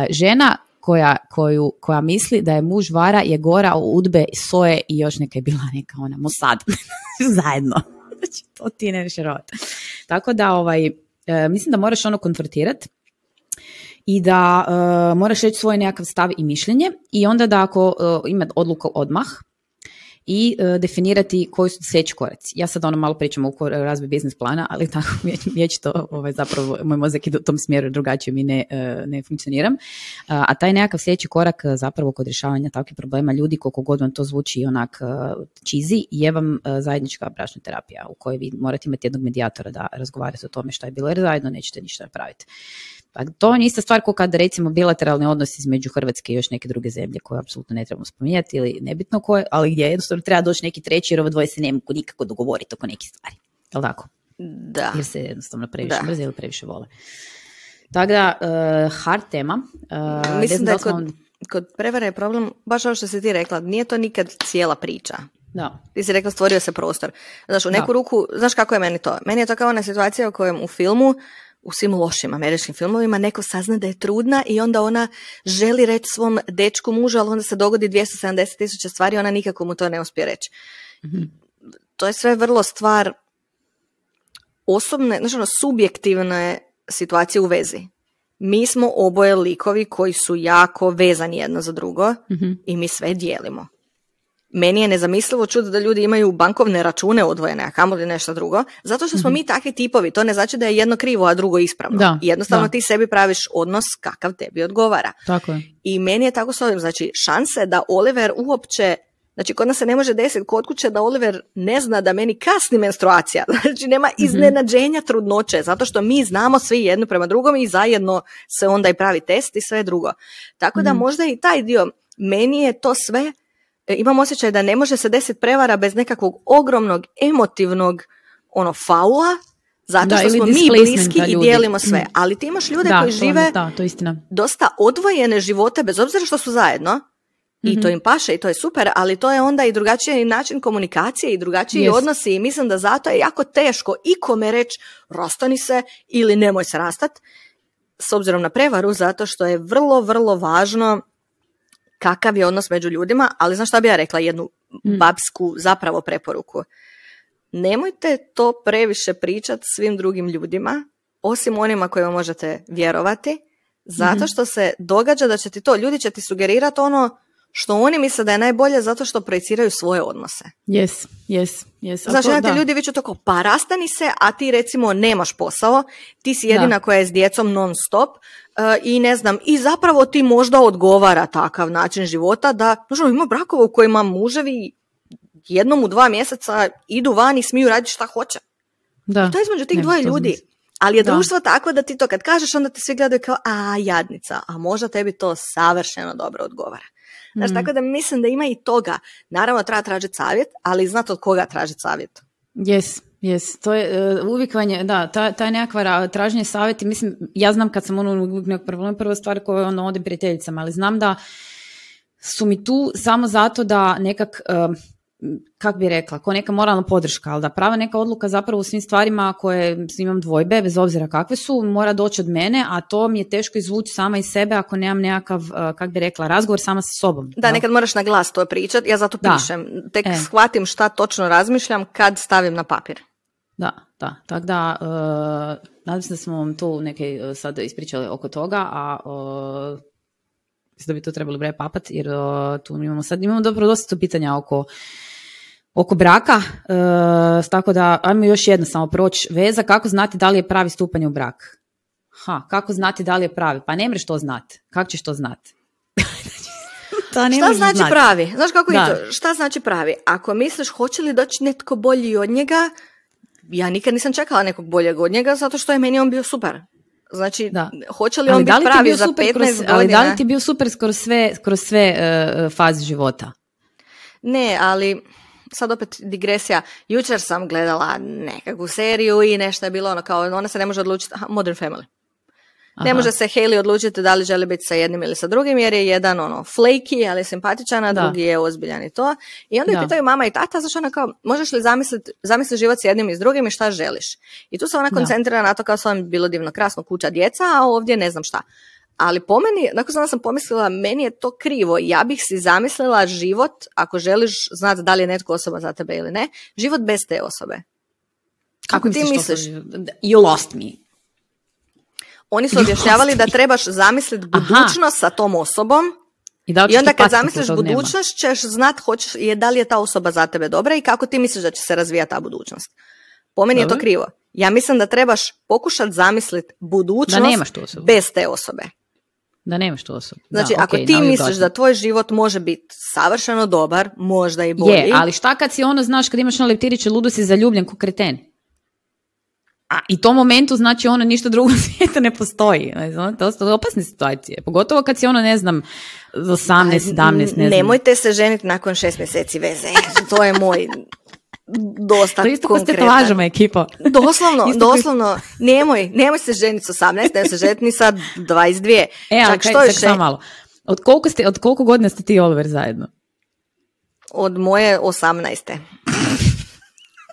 žena koja, koju, koja misli da je muž vara je gora u udbe, soje i još neka je bila neka ona Mossad zajedno. znači to ti ne Tako da ovaj, e, mislim da moraš ono konfrontirati i da e, moraš reći svoj nekakav stav i mišljenje i onda da ako uh, ima odluku odmah i uh, definirati koji su sljedeći koraci. Ja sad ono malo pričam o razvoju biznis plana, ali tako to ovaj, zapravo moj mozak ide u tom smjeru drugačije mi ne, uh, ne funkcioniram. a taj nekakav sljedeći korak zapravo kod rješavanja takvih problema ljudi, koliko god vam to zvuči onak čizi, je vam zajednička bračna terapija u kojoj vi morate imati jednog medijatora da razgovarate o tome šta je bilo, jer zajedno nećete ništa napraviti. Pa to je ista stvar kao kad recimo bilateralni odnos između Hrvatske i još neke druge zemlje koje apsolutno ne trebamo spominjati ili nebitno koje, ali gdje jednostavno treba doći neki treći jer ovo dvoje se ne mogu nikako dogovoriti oko nekih stvari. Jel tako? Da. Jer se jednostavno previše mrze ili previše vole. Tako da, uh, hard tema. Uh, Mislim da je kod, kod prevare je problem, baš ovo što si ti rekla, nije to nikad cijela priča. Da. Ti si rekla stvorio se prostor. Znaš, u neku ruku, znaš kako je meni to? Meni je to kao ona situacija u kojem u filmu u svim lošim američkim filmovima neko sazna da je trudna i onda ona želi reći svom dečku mužu, ali onda se dogodi 270 tisuća stvari, ona nikako mu to ne uspije reći. mm To je sve vrlo stvar osobne, znači ono, subjektivne situacije u vezi. Mi smo oboje likovi koji su jako vezani jedno za drugo mhm. i mi sve dijelimo meni je nezamislivo čudo da ljudi imaju bankovne račune odvojene, a kamoli nešto drugo, zato što smo mhm. mi takvi tipovi. To ne znači da je jedno krivo, a drugo ispravno. Da, Jednostavno ti sebi praviš odnos kakav tebi odgovara. Tako je. I meni je tako s ovim, znači šanse da Oliver uopće Znači, kod nas se ne može desiti kod kuće da Oliver ne zna da meni kasni menstruacija. Znači, nema mhm. iznenađenja trudnoće, zato što mi znamo svi jedno prema drugom i zajedno se onda i pravi test i sve drugo. Tako da mhm. možda i taj dio, meni je to sve imam osjećaj da ne može se desiti prevara bez nekakvog ogromnog emotivnog ono faula, zato što smo mi bliski i dijelimo sve. Mm. Ali ti imaš ljude koji žive da, to istina. dosta odvojene živote, bez obzira što su zajedno, i to mhm. im paše i to je super, ali to je onda i drugačiji način komunikacije i drugačiji odnosi i mislim da zato je jako teško ikome reći rastani se ili nemoj se rastat, s obzirom na prevaru, zato što je vrlo, vrlo važno kakav je odnos među ljudima, ali znaš šta bi ja rekla, jednu mm. babsku zapravo preporuku. Nemojte to previše pričati svim drugim ljudima, osim onima kojima možete vjerovati, zato mhm. što se događa da će ti to, ljudi će ti sugerirati ono što oni misle da je najbolje zato što projiciraju svoje odnose. Yes, yes, yes. Znači, da. ljudi viću tako, pa rastani se, a ti recimo nemaš posao, ti si jedina koja je s djecom non stop uh, i ne znam, i zapravo ti možda odgovara takav način života da, znači, ima brakova u kojima muževi jednom u dva mjeseca idu van i smiju raditi šta hoće. Da. to je između tih dvoje ljudi. Ali je društvo tako da ti to kad kažeš, onda ti svi gledaju kao, a jadnica, a možda tebi to savršeno dobro odgovara. Znaš, mm. tako da mislim da ima i toga. Naravno, treba tražiti savjet, ali znate od koga tražiti savjet. Yes, Yes, to je uh, uvijek da, ta, ta nekakva traženje savjeti, mislim, ja znam kad sam ono uvijek nekog prva stvar koja je ono odim prijateljicama, ali znam da su mi tu samo zato da nekak, uh, kak bi rekla, ko neka moralna podrška, ali da prava neka odluka zapravo u svim stvarima koje imam dvojbe, bez obzira kakve su, mora doći od mene, a to mi je teško izvući sama iz sebe ako nemam nekakav, uh, kak bi rekla, razgovor sama sa sobom. Da, nekad moraš na glas to pričati, ja zato pišem. Tek e. shvatim šta točno razmišljam kad stavim na papir. Da, da, tako da, uh, nadam se da smo vam tu neke uh, sad ispričali oko toga, a uh, mislim da bi to trebali bre papat, jer uh, tu imamo sad, imamo dobro dosta pitanja oko oko braka, uh, tako da ajmo još jedno samo proći veza, kako znati da li je pravi stupanje u brak? Ha, kako znati da li je pravi? Pa ne mreš to znati. Kako ćeš to znati? šta znači pravi? Znaš kako je to? Šta znači pravi? Ako misliš hoće li doći netko bolji od njega, ja nikad nisam čekala nekog boljeg od njega zato što je meni on bio super. Znači, da. hoće li on biti pravi za 15 godina? Ali da li ti bio super kroz sve, kroz sve uh, faze života? Ne, ali sad opet digresija. Jučer sam gledala nekakvu seriju i nešto je bilo ono kao, ona se ne može odlučiti, aha, Modern Family. Ne može se Haley odlučiti da li želi biti sa jednim ili sa drugim, jer je jedan ono flaky, ali simpatičan, a drugi je ozbiljan i to. I onda je pitaju mama i tata, zašto ona kao, možeš li zamisliti zamisli život s jednim i s drugim i šta želiš? I tu se ona koncentrira na to kao s bilo divno krasno kuća djeca, a ovdje ne znam šta. Ali po meni, nakon sam, sam pomislila, meni je to krivo. Ja bih si zamislila život, ako želiš znati da li je netko osoba za tebe ili ne, život bez te osobe. Kako ti misliš? You lost me. Oni su objašnjavali da trebaš zamisliti budućnost sa tom osobom I, da I onda kad ako zamisliš budućnost ćeš znat hoćeš, je, da li je ta osoba za tebe dobra i kako ti misliš da će se razvijati ta budućnost. Po meni je to krivo. Ja mislim da trebaš pokušati zamisliti budućnost Da nemaš tu osobu. bez te osobe. Da nemaš tu osobu. Znači, da, ako ti misliš da tvoj život može biti savršeno dobar, možda i bolji, Je, ali šta kad si ono, znaš, kad imaš na leptiriće ludo si zaljubljen ko kreten. A i tom momentu, znači, ono, ništa drugo u svijetu ne postoji. Znači, ono, to su opasne situacije. Pogotovo kad si ono, ne znam, 18, 17, ne znam. Nemojte se ženiti nakon šest mjeseci veze. To je moj dosta To isto ko s konkretan. tetovažama, ekipa. Doslovno, doslovno, nemoj, nemoj se ženiti s 18, nemoj se ženiti ni sa 22. E, ali Čak kaj, što je samo malo. Od koliko, ste, od koliko godina ste ti Oliver zajedno? od moje 18.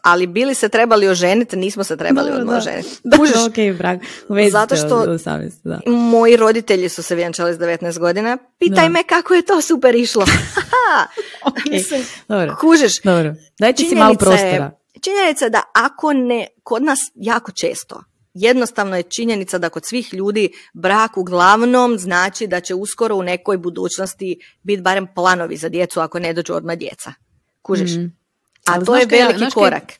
Ali bili se trebali oženiti, nismo se trebali Dobro, odmah da. oženiti. Da, Kužiš, ok, brak. U Zato što- od 18, da. moji roditelji su se vjenčali s 19 godina. Pitaj Da. me kako je to super išlo. Haha. Ok, Mislim, dobro. Kužiš, Dobro. Dajte si malo je- prostora. Činjenica je da ako ne, kod nas jako često, jednostavno je činjenica da kod svih ljudi brak uglavnom znači da će uskoro u nekoj budućnosti biti barem planovi za djecu ako ne dođu odmah djeca. Kužiš? Mhm. A Ali to znaš je ja- veliki znaš kaj- korak.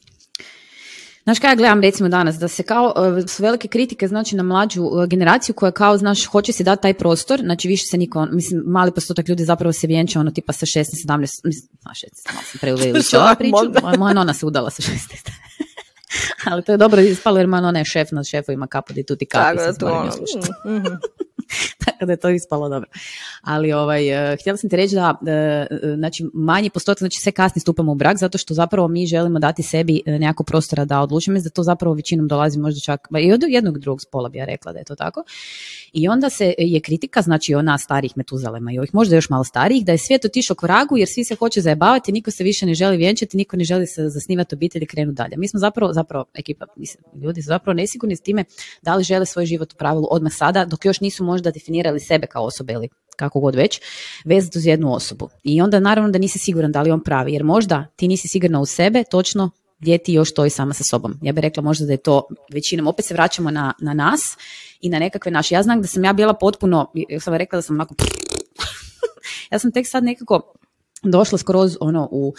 Znaš kaj ja gledam recimo danas, da se kao, e, su velike kritike znači na mlađu e, generaciju koja kao, znaš, hoće si dati taj prostor, znači više se niko, mislim, mali postotak ljudi zapravo se vjenča ono tipa sa 16, 17, mislim, a 16, malo sam preuveličala Što? priču, moja, moja nona se udala sa 16. Ali to je dobro ispalo jer moja nona je šef nad šefovima kapo di tuti kapi. Tako da to ono, Tako da je to ispalo dobro. Ali ovaj, eh, htjela sam ti reći da eh, eh, znači, manji postotak, znači sve kasnije stupamo u brak zato što zapravo mi želimo dati sebi nekako prostora da odlučimo, da to zapravo većinom dolazi možda čak i od jednog drugog spola bi ja rekla da je to tako. I onda se je kritika, znači ona starijih metuzalema i ovih možda još malo starijih, da je svijet otišao k vragu jer svi se hoće zajebavati, niko se više ne želi vjenčati, niko ne želi se zasnivati obitelj i krenuti dalje. Mi smo zapravo, zapravo ekipa, mislim, ljudi su zapravo nesigurni s time da li žele svoj život u pravilu odmah sada, dok još nisu možda definirali sebe kao osobe ili kako god već, vezati uz jednu osobu. I onda naravno da nisi siguran da li on pravi, jer možda ti nisi sigurna u sebe, točno gdje ti još stoji sama sa sobom. Ja bih rekla možda da je to većinom, opet se vraćamo na, na nas i na nekakve naše. Ja znam da sam ja bila potpuno, ja sam rekla da sam onako, ja sam tek sad nekako došla skroz ono u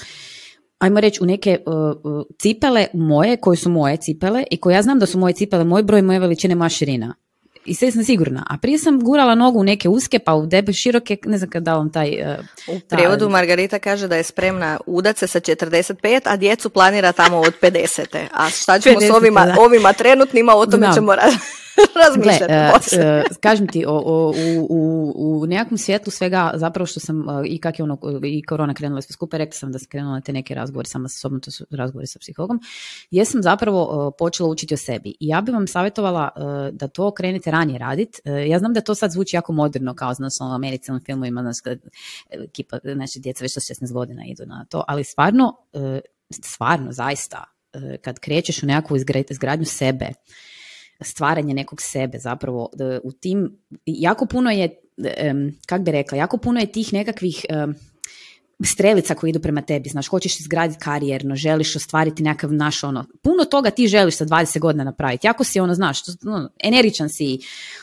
ajmo reći u neke uh, uh, cipele moje, koje su moje cipele i koje ja znam da su moje cipele, moj broj, moje veličine, moja širina. I sve sam sigurna. A prije sam gurala nogu u neke uske, pa u debe široke, ne znam kada vam taj... uh, U prijevodu Margarita kaže da je spremna udat se sa 45, a djecu planira tamo od 50. A šta ćemo s 50, ovima, da. ovima trenutnima, o tome ćemo ra- Gle, razmišljati e, poslije. e, kažem ti, o, o, u, u, u nekakvom svjetlu svega, zapravo što sam, e, i kak je ono, i korona krenula sve skupa, rekla sam da sam krenula te neke razgovore sama sa sobom, to su razgovori sa psihologom, jesam zapravo e, počela učiti o sebi. I ja bi vam savjetovala da to krenete ranije raditi. Ja znam da to sad zvuči jako moderno, kao znaš, ono, u američkim filmovima, znaš, ekipa, znači, djeca već sa 16 godina idu na to, ali stvarno, stvarno, zaista, kad krećeš u nekakvu izgra- izgradnju sebe, stvaranje nekog sebe zapravo da u tim jako puno je em, kak bi rekla jako puno je tih nekakvih em, strelica koji idu prema tebi, znaš, hoćeš izgraditi karijerno, želiš ostvariti nekakav naš ono, puno toga ti želiš sa 20 godina napraviti, jako si ono, znaš, ono, energičan si,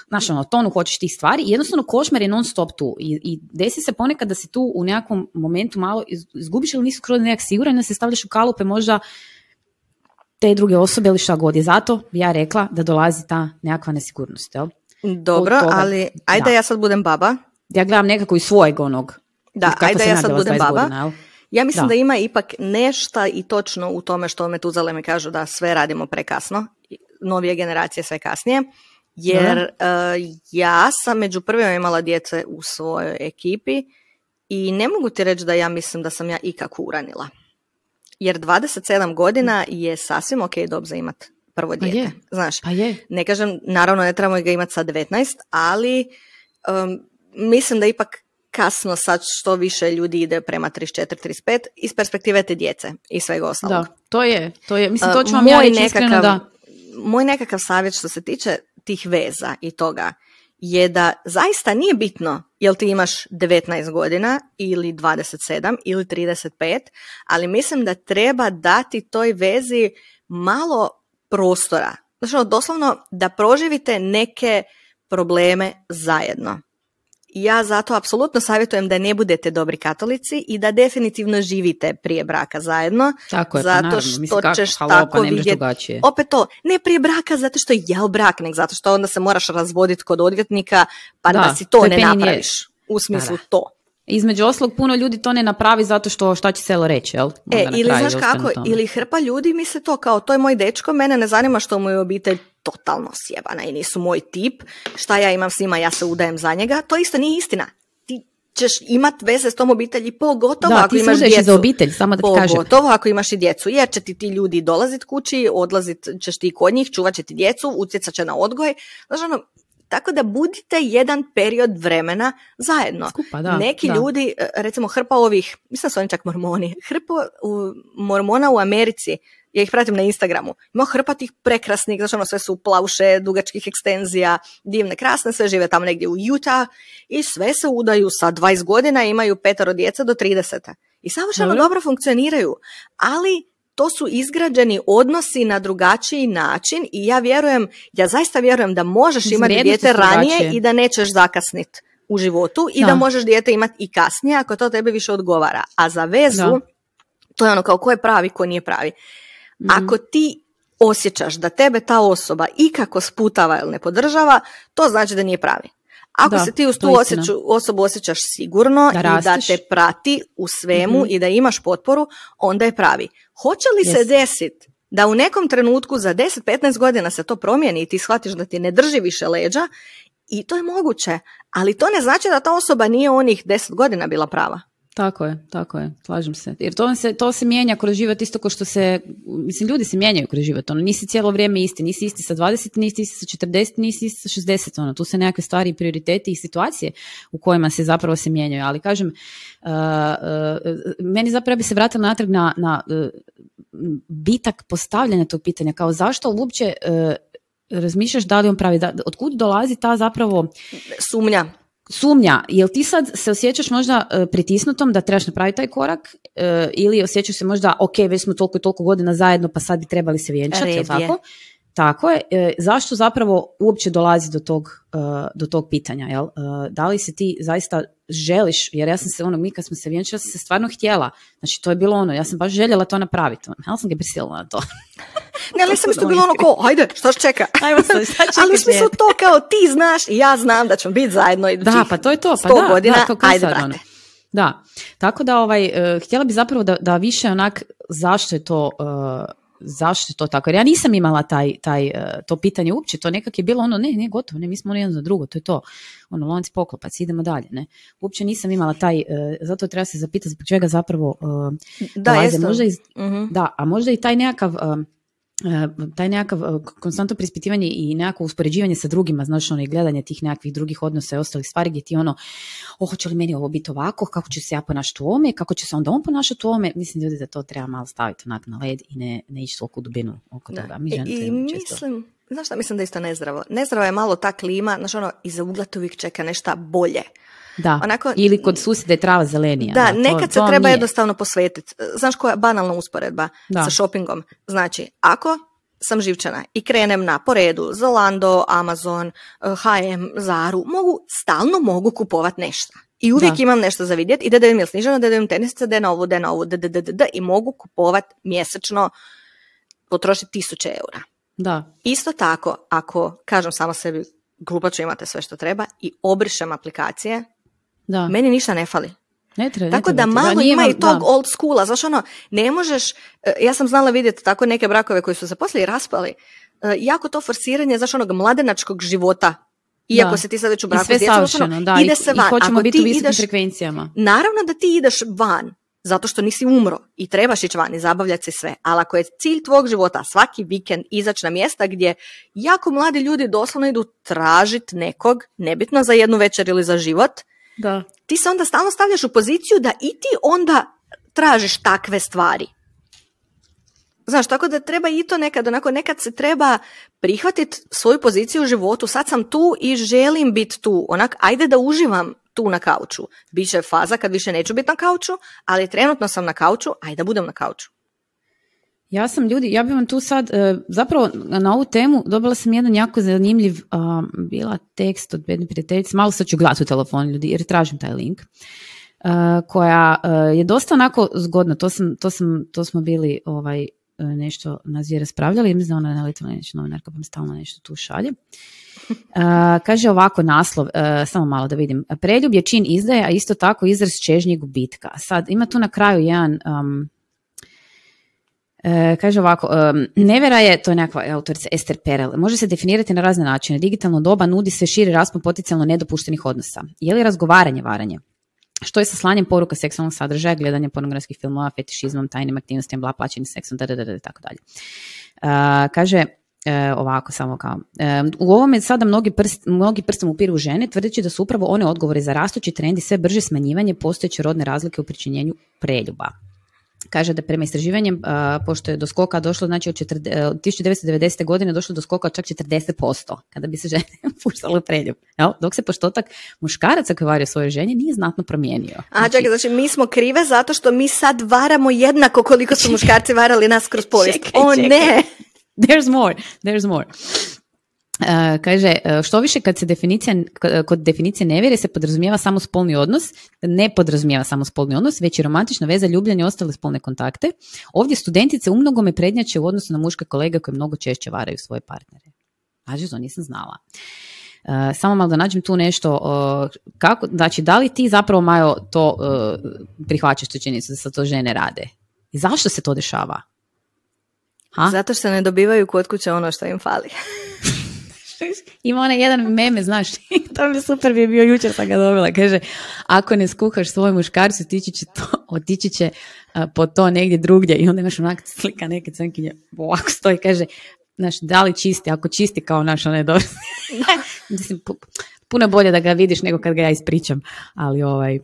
znaš, ono, tonu hoćeš tih stvari i jednostavno košmar je non stop tu i, i desi se ponekad da se tu u nekakvom momentu malo iz- izgubiš ili nisi skroz nekak siguran, da se stavljaš u kalupe možda te druge osobe ili šta god je. Zato bi ja rekla da dolazi ta nekakva nesigurnost. Jel? Dobro, toga- ali ajde da. ja sad budem baba. Ja gledam nekako iz svojeg onog. Da, ajde ja sad budem 20 baba. godina, jel? Ja mislim Da. da. ima ipak nešto i točno u tome što Metuzale mi kažu da sve radimo prekasno, novije generacije sve kasnije, jer eh, ja sam među prvima imala djece u svojoj ekipi i ne mogu ti reći da ja mislim da sam ja ikako uranila. Jer 27 godina je sasvim ok dob za imat prvo Pa dijete. je. Znaš, Pa je. ne kažem, naravno ne trebamo ga imati sa 19, ali um, mislim da ipak kasno sad što više ljudi ide prema 34-35 iz perspektive te djece i svega ostalog. Da, to je, to je. Mislim, Uh, to ću vam ja moj reći iskreno da... Moj nekakav savjet što se tiče tih veza i toga je da zaista nije bitno jel ti imaš 19 godina ili 27 ili 35, ali mislim da treba dati toj vezi malo prostora. Znači, doslovno da proživite neke probleme zajedno. Ja zato apsolutno savjetujem da ne budete dobri katolici i da definitivno živite prije braka zajedno. Tako je, pa zato što Mislim, kako, ćeš halo, tako pa ne možeš vidjeti-. Opet to, ne prije braka zato što je jel brak, nego zato što onda se moraš razvoditi kod odvjetnika, pa da, Da, si to ne napraviš. U smislu Da, da. to. Između oslog, puno ljudi to ne napravi zato što šta će selo reći, jel? E, Onda na ili znaš kako, tome. ili hrpa ljudi misle to kao to je moj dečko, mene ne zanima što mu je obitelj totalno sjebana i nisu moj tip, šta ja imam s njima, ja se udajem za njega, to isto nije istina. Ti ćeš imat veze s tom obitelji, pogotovo Da, ako ti imaš djecu. za obitelj, samo da ti kažem. Pogotovo ako imaš i djecu, jer će ti ti ljudi dolazit kući, odlazit ćeš ti kod njih, čuvat će ti djecu, utjecat će na odgoj. Znaš, ono, tako da budite jedan period vremena zajedno. Skupa, da, Neki da. ljudi, e, recimo hrpa ovih, mislim da su oni čak mormoni, hrpa u, mormona u Americi, ja ih pratim na Instagramu, ima hrpa tih prekrasnih, znači ono sve su plauše, dugačkih ekstenzija, divne, krasne, sve žive tamo negdje u Utah i sve se udaju sa 20 godina, imaju petero djeca do 30. I savršeno Dobro. dobro funkcioniraju, ali to su izgrađeni odnosi na drugačiji način i ja vjerujem, ja zaista vjerujem da možeš imati dijete ranije i da nećeš zakasnit u životu i Da. da možeš dijete imati i kasnije ako to tebi više odgovara. A za vezu, Da. to je ono kao ko je pravi, ko nije pravi. Mhm. Ako ti osjećaš da tebe ta osoba ikako sputava ili ne podržava, to znači da nije pravi. Ako Da, se ti uz tu osjeću, osobu osjećaš sigurno Da i da te prati u svemu Mhm. i da imaš potporu, onda je pravi. Hoće li se Jest. desiti da u nekom trenutku za 10-15 godina se to promijeni i ti shvatiš da ti ne drži više leđa, i to je moguće, ali to ne znači da ta osoba nije onih 10 godina bila prava. Tako je, tako je, slažem se. Jer to se, to se mijenja kroz život isto kao što se, mislim, ljudi se mijenjaju kroz život, ono, nisi cijelo vrijeme isti, nisi isti sa 20, nisi isti sa 40, nisi isti sa 60, ono, tu se nekakve stvari, prioriteti i situacije u kojima se zapravo se mijenjaju, ali kažem, uh, uh, meni zapravo bi se vratila natrag na, na uh, bitak postavljanja tog pitanja, kao zašto uopće uh, razmišljaš da li on pravi, da, otkud dolazi ta zapravo Sumnja. Sumnja, jel ti sad se osjećaš možda e, pritisnutom da trebaš napraviti taj korak e, ili osjećaš se možda ok, već smo toliko i toliko godina zajedno pa sad bi trebali se vjenčati, jel tako? Tako je. E, zašto zapravo uopće dolazi do tog, do tog pitanja? Jel? Da li se ti zaista želiš, jer ja sam se ono, mi kad smo se vjenčali, ja sam se stvarno htjela. Znači to je bilo ono, ja sam baš željela to napraviti. Ono, Ja sam ga prisilila na to. Ne, ali sam isto bilo ono kao, ajde, što se čeka? Ajmo sad, šta čekaš, ali u smislu to kao ti znaš i ja znam da ćemo biti zajedno i Da, pa to je to. Pa 100 da, godina, da, kao kaj ajde, sad, brate. ono. Da, tako da ovaj, e, htjela bi zapravo da, da više onak zašto je to e, zašto je to tako, jer ja nisam imala taj, taj, e, to pitanje uopće, to nekak je bilo ono, ne, ne, gotovo, ne, mi smo ono jedno za drugo, to je to, ono, lonci poklopac, idemo dalje, ne, uopće nisam imala taj, zato treba se zapitati zbog čega zapravo Da, možda iz, Mhm. da, a možda i taj nekakav taj nekakav e, konstantno preispitivanje i nekakvo uspoređivanje sa drugima, znači ono i gledanje tih nekakvih drugih odnosa i ostalih stvari gdje ti ono, o, hoće li meni ovo biti ovako, kako će se ja ponašati u ovome, kako će se onda on ponašati u ovome, mislim ljudi da to treba malo staviti onak na led i ne, ne ići toliko u dubinu oko toga. Mi I, žene i često- mislim, znaš šta, mislim da je isto nezdravo. Nezdravo je malo ta klima, znaš ono, iza ugla te uvijek čeka nešto bolje. da. onako- Ili kod susjeda je trava zelenija. Da, to- nekad se to treba nije. jednostavno posvetiti. Znaš koja je banalna usporedba Da. sa shoppingom? Znači, ako sam živčana i krenem na po redu Zalando, Amazon, eh, H&M, Zaru, mogu, stalno mogu kupovat nešto. I uvijek Da. imam nešto za vidjeti i da dajem jel sniženo, da dajem tenisice, da je na ovu, da je na ovu, da, da, da, da, da, i mogu kupovat mjesečno, potrošiti tisuće eura. Da, Isto tako, ako kažem samo sebi, glupaču imate sve što treba i obrišem aplikacije, da. meni ništa ne fali. ne treba, ne Tako da treba ti. malo nije ima i tog da. old schoola, znaš ono, ne možeš, e, ja sam znala vidjeti tako neke brakove koji su se poslije i raspali, e, jako to forsiranje, znaš onog mladenačkog života, iako Da. si ti sad već u I braku s djecom, ono, da. ide I, se i van. hoćemo Ako biti u visokim ideš, frekvencijama. naravno da ti ideš van, zato što nisi umro i trebaš ići van i zabavljati se sve, ali ako je cilj tvog života svaki vikend izaći na mjesta gdje jako mladi ljudi doslovno idu tražiti nekog, nebitno za jednu večer ili za život, Da. ti se onda stalno stavljaš u poziciju da i ti onda tražiš takve stvari. Znaš, tako da treba i to nekad, onako nekad se treba prihvatiti svoju poziciju u životu. Sad sam tu i želim biti tu. Onak, ajde da uživam tu na kauču. Biće faza kad više neću biti na kauču, ali trenutno sam na kauču, ajde da budem na kauču. Ja sam ljudi, ja bih vam tu sad, e, zapravo na ovu temu dobila sam jedan jako zanimljiv, bila tekst od bedne prijateljice, malo sad ću gledati u telefon ljudi jer tražim taj link, koja je dosta onako zgodna, to, sam, to, sam, to smo bili ovaj, nešto nas je raspravljali, mislim da ona je nešto novinarka pa mi stalno nešto tu šalje. kaže ovako naslov, samo malo da vidim. Preljub je čin izdaje, a isto tako izraz čežnje gubitka. Sad ima tu na kraju jedan E, kaže ovako, nevera je, to je nekakva autorica Ester Perel, može se definirati na razne načine. Digitalno doba nudi sve širi raspon potencijalno nedopuštenih odnosa. Je li razgovaranje varanje? Što je sa slanjem poruka seksualnog sadržaja, gledanje pornografskih filmova, fetišizmom, tajnim aktivnostima, bla, plaćenim seksom, da, da, da, tako dalje. E, kaže, E, ovako samo kao. E, u ovome sada mnogi, prst, mnogi prstom upiru žene tvrdeći da su upravo one odgovore za rastući trend i sve brže smanjivanje postojeće rodne razlike u pričinjenju preljuba kaže da prema istraživanjem, pošto je do skoka došlo, znači od, 1990. E, godine došlo do skoka čak 40%, kada bi se žene puštale u preljub. Dok se postotak muškaraca koji varaju svoje ženje nije znatno promijenio. A znači, čekaj, znači mi smo krive zato što mi sad varamo jednako koliko su muškarci varali nas kroz povijest. o ne! There's more, there's more. Uh, kaže, e, što više kad se definicija, kod definicije nevjere se podrazumijeva samo spolni odnos, ne podrazumijeva samo spolni odnos, već i romantična veza, ljubljanje i ostale spolne kontakte. Ovdje studentice umnogome prednjače u odnosu na muške kolege koje mnogo češće varaju svoje partnere. Znači, to nisam znala. Uh, samo malo da nađem tu nešto, kako, znači da li ti zapravo Majo to prihvaćaš tu činjenicu da se to žene rade? I zašto se to dešava? Ha? Zato što ne dobivaju kod kuće ono što im fali. Ima onaj jedan meme, znaš, to mi super bi bio jučer sam ga dobila. Kaže, ako ne skuhaš svoj muškarcu, otići će, to, otići će po to negdje drugdje. I onda imaš onak slika neke crnkinje, ovako stoji, kaže, znaš, da li čisti, ako čisti kao naš, onaj dobro. Mislim, puno bolje da ga vidiš nego kad ga ja ispričam, ali ovaj,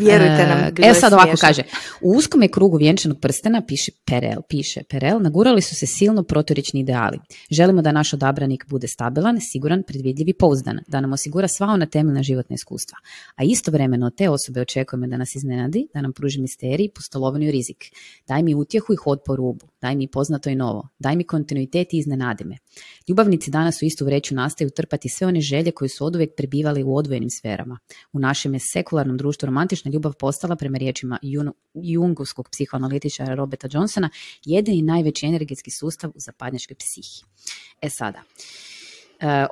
Vjerujte nam. E sad ovako kaže, u uskom je krugu vjenčanog prstena piše Perel, piše Perel, nagurali su se silno protorični ideali. Želimo da naš odabranik bude stabilan, siguran, predvidljiv i pouzdan, da nam osigura sva ona temeljna životna iskustva. A istovremeno od te osobe očekujemo da nas iznenadi, da nam pruži misterij, pustolovinu i rizik. Daj mi utjehu i hod po rubu, daj mi poznato i novo, daj mi kontinuitet i iznenadi me. Ljubavnici danas u istu vreću nastaju trpati sve one želje koje su oduvijek prebivali u odvojenim sferama. U našem je sekularnom društvu romantična ljubav postala, prema riječima jungovskog psihoanalitičara Roberta Johnsona, jedini najveći energetski sustav u zapadnjačkoj psihi. E sada,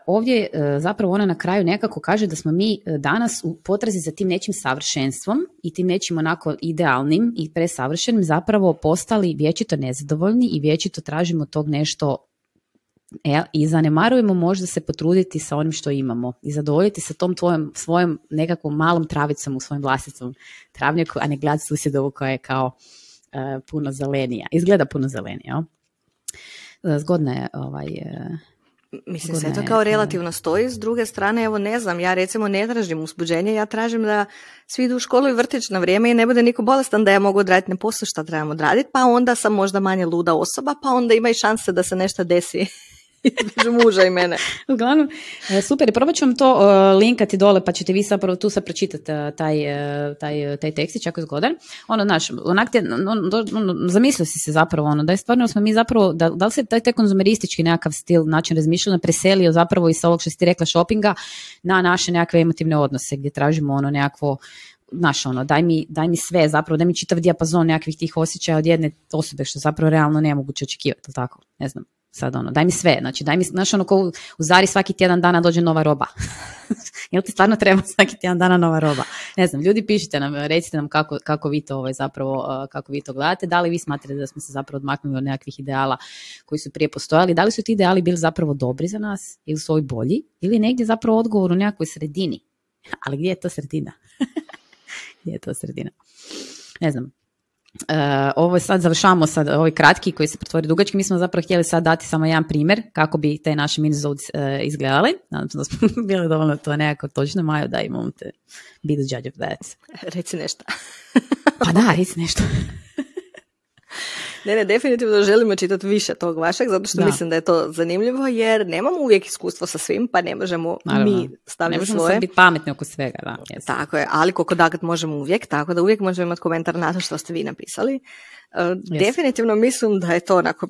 ovdje e, zapravo ona na kraju nekako kaže da smo mi e, danas u potrazi za tim nečim savršenstvom i tim nečim onako idealnim i presavršenim zapravo postali vječito nezadovoljni i vječito tražimo tog nešto E, I zanemarujemo možda se potruditi sa onim što imamo i zadovoljiti sa tom tvojom, svojom nekakvom malom travicom u svojem vlastitom travnjaku, a ne gledati susjedovu koja je kao e, puno zelenija. Izgleda puno zelenija. E, zgodna je ovaj... Mislim, sve to kao relativno stoji, s druge strane, evo ne znam, ja recimo ne tražim uzbuđenje, ja tražim da svi idu u školu i vrtić na vrijeme i ne bude niko bolestan da ja mogu odraditi ne posao što trebamo odraditi, pa onda sam možda manje luda osoba, pa onda ima i šanse da se nešto desi između muža i mene. Uglavnom, e, super, probat ću vam to uh, linkati dole, pa ćete vi zapravo tu sad pročitati uh, taj, taj, taj tekstić, ako je zgodan. Ono, znaš, onak te, on, zamislio si se zapravo, ono, da je stvarno smo mi zapravo, da, da li se taj, taj konzumeristički nekakav stil, način razmišljanja preselio zapravo iz ovog što si ti rekla shoppinga na naše nekakve emotivne odnose, gdje tražimo ono nekakvo znaš ono, daj mi, daj mi sve zapravo, daj mi čitav dijapazon nekakvih tih osjećaja od jedne osobe, što zapravo realno nemoguće očekivati, tako, ne znam, sad ono, daj mi sve, znači daj mi, znaš ono, ko u Zari svaki tjedan dana dođe nova roba. Jel ti stvarno treba svaki tjedan dana nova roba? Ne znam, ljudi pišite nam, recite nam kako, kako vi to ovaj, zapravo, kako vi to gledate, da li vi smatrate da smo se zapravo odmaknuli od nekakvih ideala koji su prije postojali, da li su ti ideali bili zapravo dobri za nas ili su ovi bolji ili negdje zapravo odgovor u nekakvoj sredini. Ali gdje je to sredina? gdje je to sredina? Ne znam, Uh, ovo sad završavamo sad ovaj kratki koji se pretvori dugački. Mi smo zapravo htjeli sad dati samo jedan primjer kako bi te naše minizodi uh, izgledali. Nadam se da smo bili dovoljno to nekako točno. Majo, da imamo te be the judge of that. Reci nešto. pa da, reci nešto. Ne, ne, definitivno želimo čitati više tog vašeg, zato što Da. mislim da je to zanimljivo, jer nemamo uvijek iskustvo sa svim, pa ne možemo Naravno. mi Ne staviti možemo svoje. biti pametni oko svega, da. Yes. Tako je, ali koliko dagat možemo uvijek, tako da uvijek možemo imati komentar na to što ste vi napisali. E, Definitivno mislim da je to onako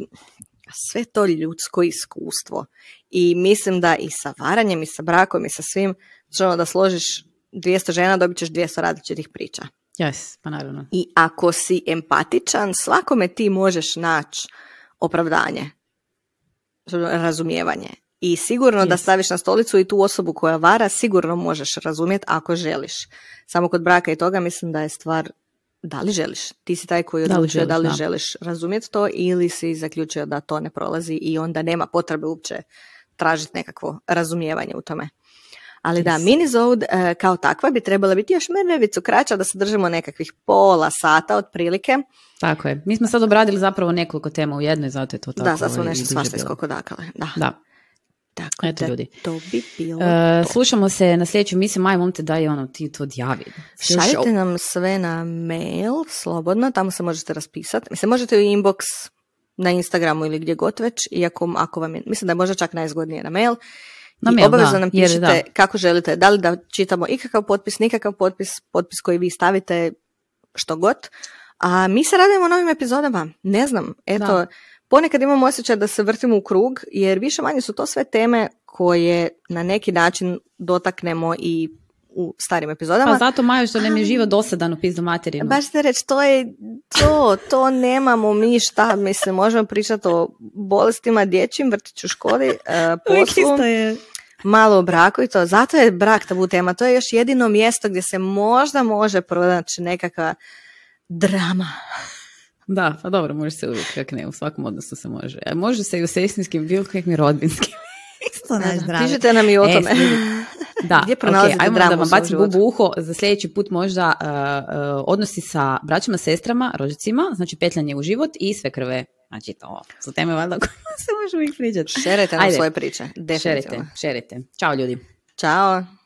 sve to ljudsko iskustvo. I mislim da i sa varanjem, i sa brakom, i sa svim, znači da složiš 200 žena, dobit ćeš 200 različitih priča. Yes, pa naravno. I ako si empatičan, svakome ti možeš naći opravdanje, razumijevanje. I sigurno da Yes. staviš na stolicu i tu osobu koja vara, sigurno možeš razumjeti ako želiš. Samo kod braka i toga mislim da je stvar da li želiš. Ti si taj koji Da odlučuje da li želiš, da. želiš razumjeti to ili si zaključio da to ne prolazi i onda nema potrebe uopće tražiti nekakvo razumijevanje u tome. Ali da, Yes. minizode e, kao takva bi trebala biti još mrvicu kraća da se držimo nekakvih pola sata otprilike. Tako je. Mi smo sad obradili zapravo nekoliko tema u jednoj, zato je to tako. da, sad smo nešto svašta iskokodakale. Da. Da. Tako Eto, da ljudi. to bi bilo E, to. slušamo se na sljedećoj misiji, maj, molim te daj ono, ti to odjavi. Šaljite nam sve na mail, slobodno, tamo se možete raspisati. Mislim, možete u inbox na Instagramu ili gdje god već, iako ako vam je, mislim da je možda čak najzgodnije na mail. Na I mail, obavezno da, nam jer pišite da. kako želite, da li da čitamo ikakav potpis, nikakav potpis, potpis koji vi stavite, što god. A mi se radimo novim epizodama, ne znam, eto, Da. ponekad imamo osjećaj da se vrtimo u krug, jer više manje su to sve teme koje na neki način dotaknemo i u starim epizodama. Pa zato Maju što nam je živo dosadan u pizdu materinu. Baš ste reći, to je to, to nemamo mi šta, mislim, možemo pričati o bolestima dječjim, vrtiću školi, e, poslu, je. Malo o braku i to. Zato je brak tabu tema, to je još jedino mjesto gdje se možda može pronaći nekakva drama. Da, pa dobro, može se uvijek, kak ne, u svakom odnosu se može. A može se i u sestrinskim, bilo kakvim rodbinskim. Isto naš. Pišite nam i o E, tome. sljedeći- Da, Gdje ok, pronalazite ajmo dramu da vam bacim bubu u uho, za sljedeći put možda uh, uh, odnosi sa braćima, sestrama, rođacima, znači petljanje u život i sve krve. Znači to su teme valjda koje se možemo ih pričati. Šerajte nam Ajde. svoje priče. Šerite, šerite. Ćao ljudi. Ćao.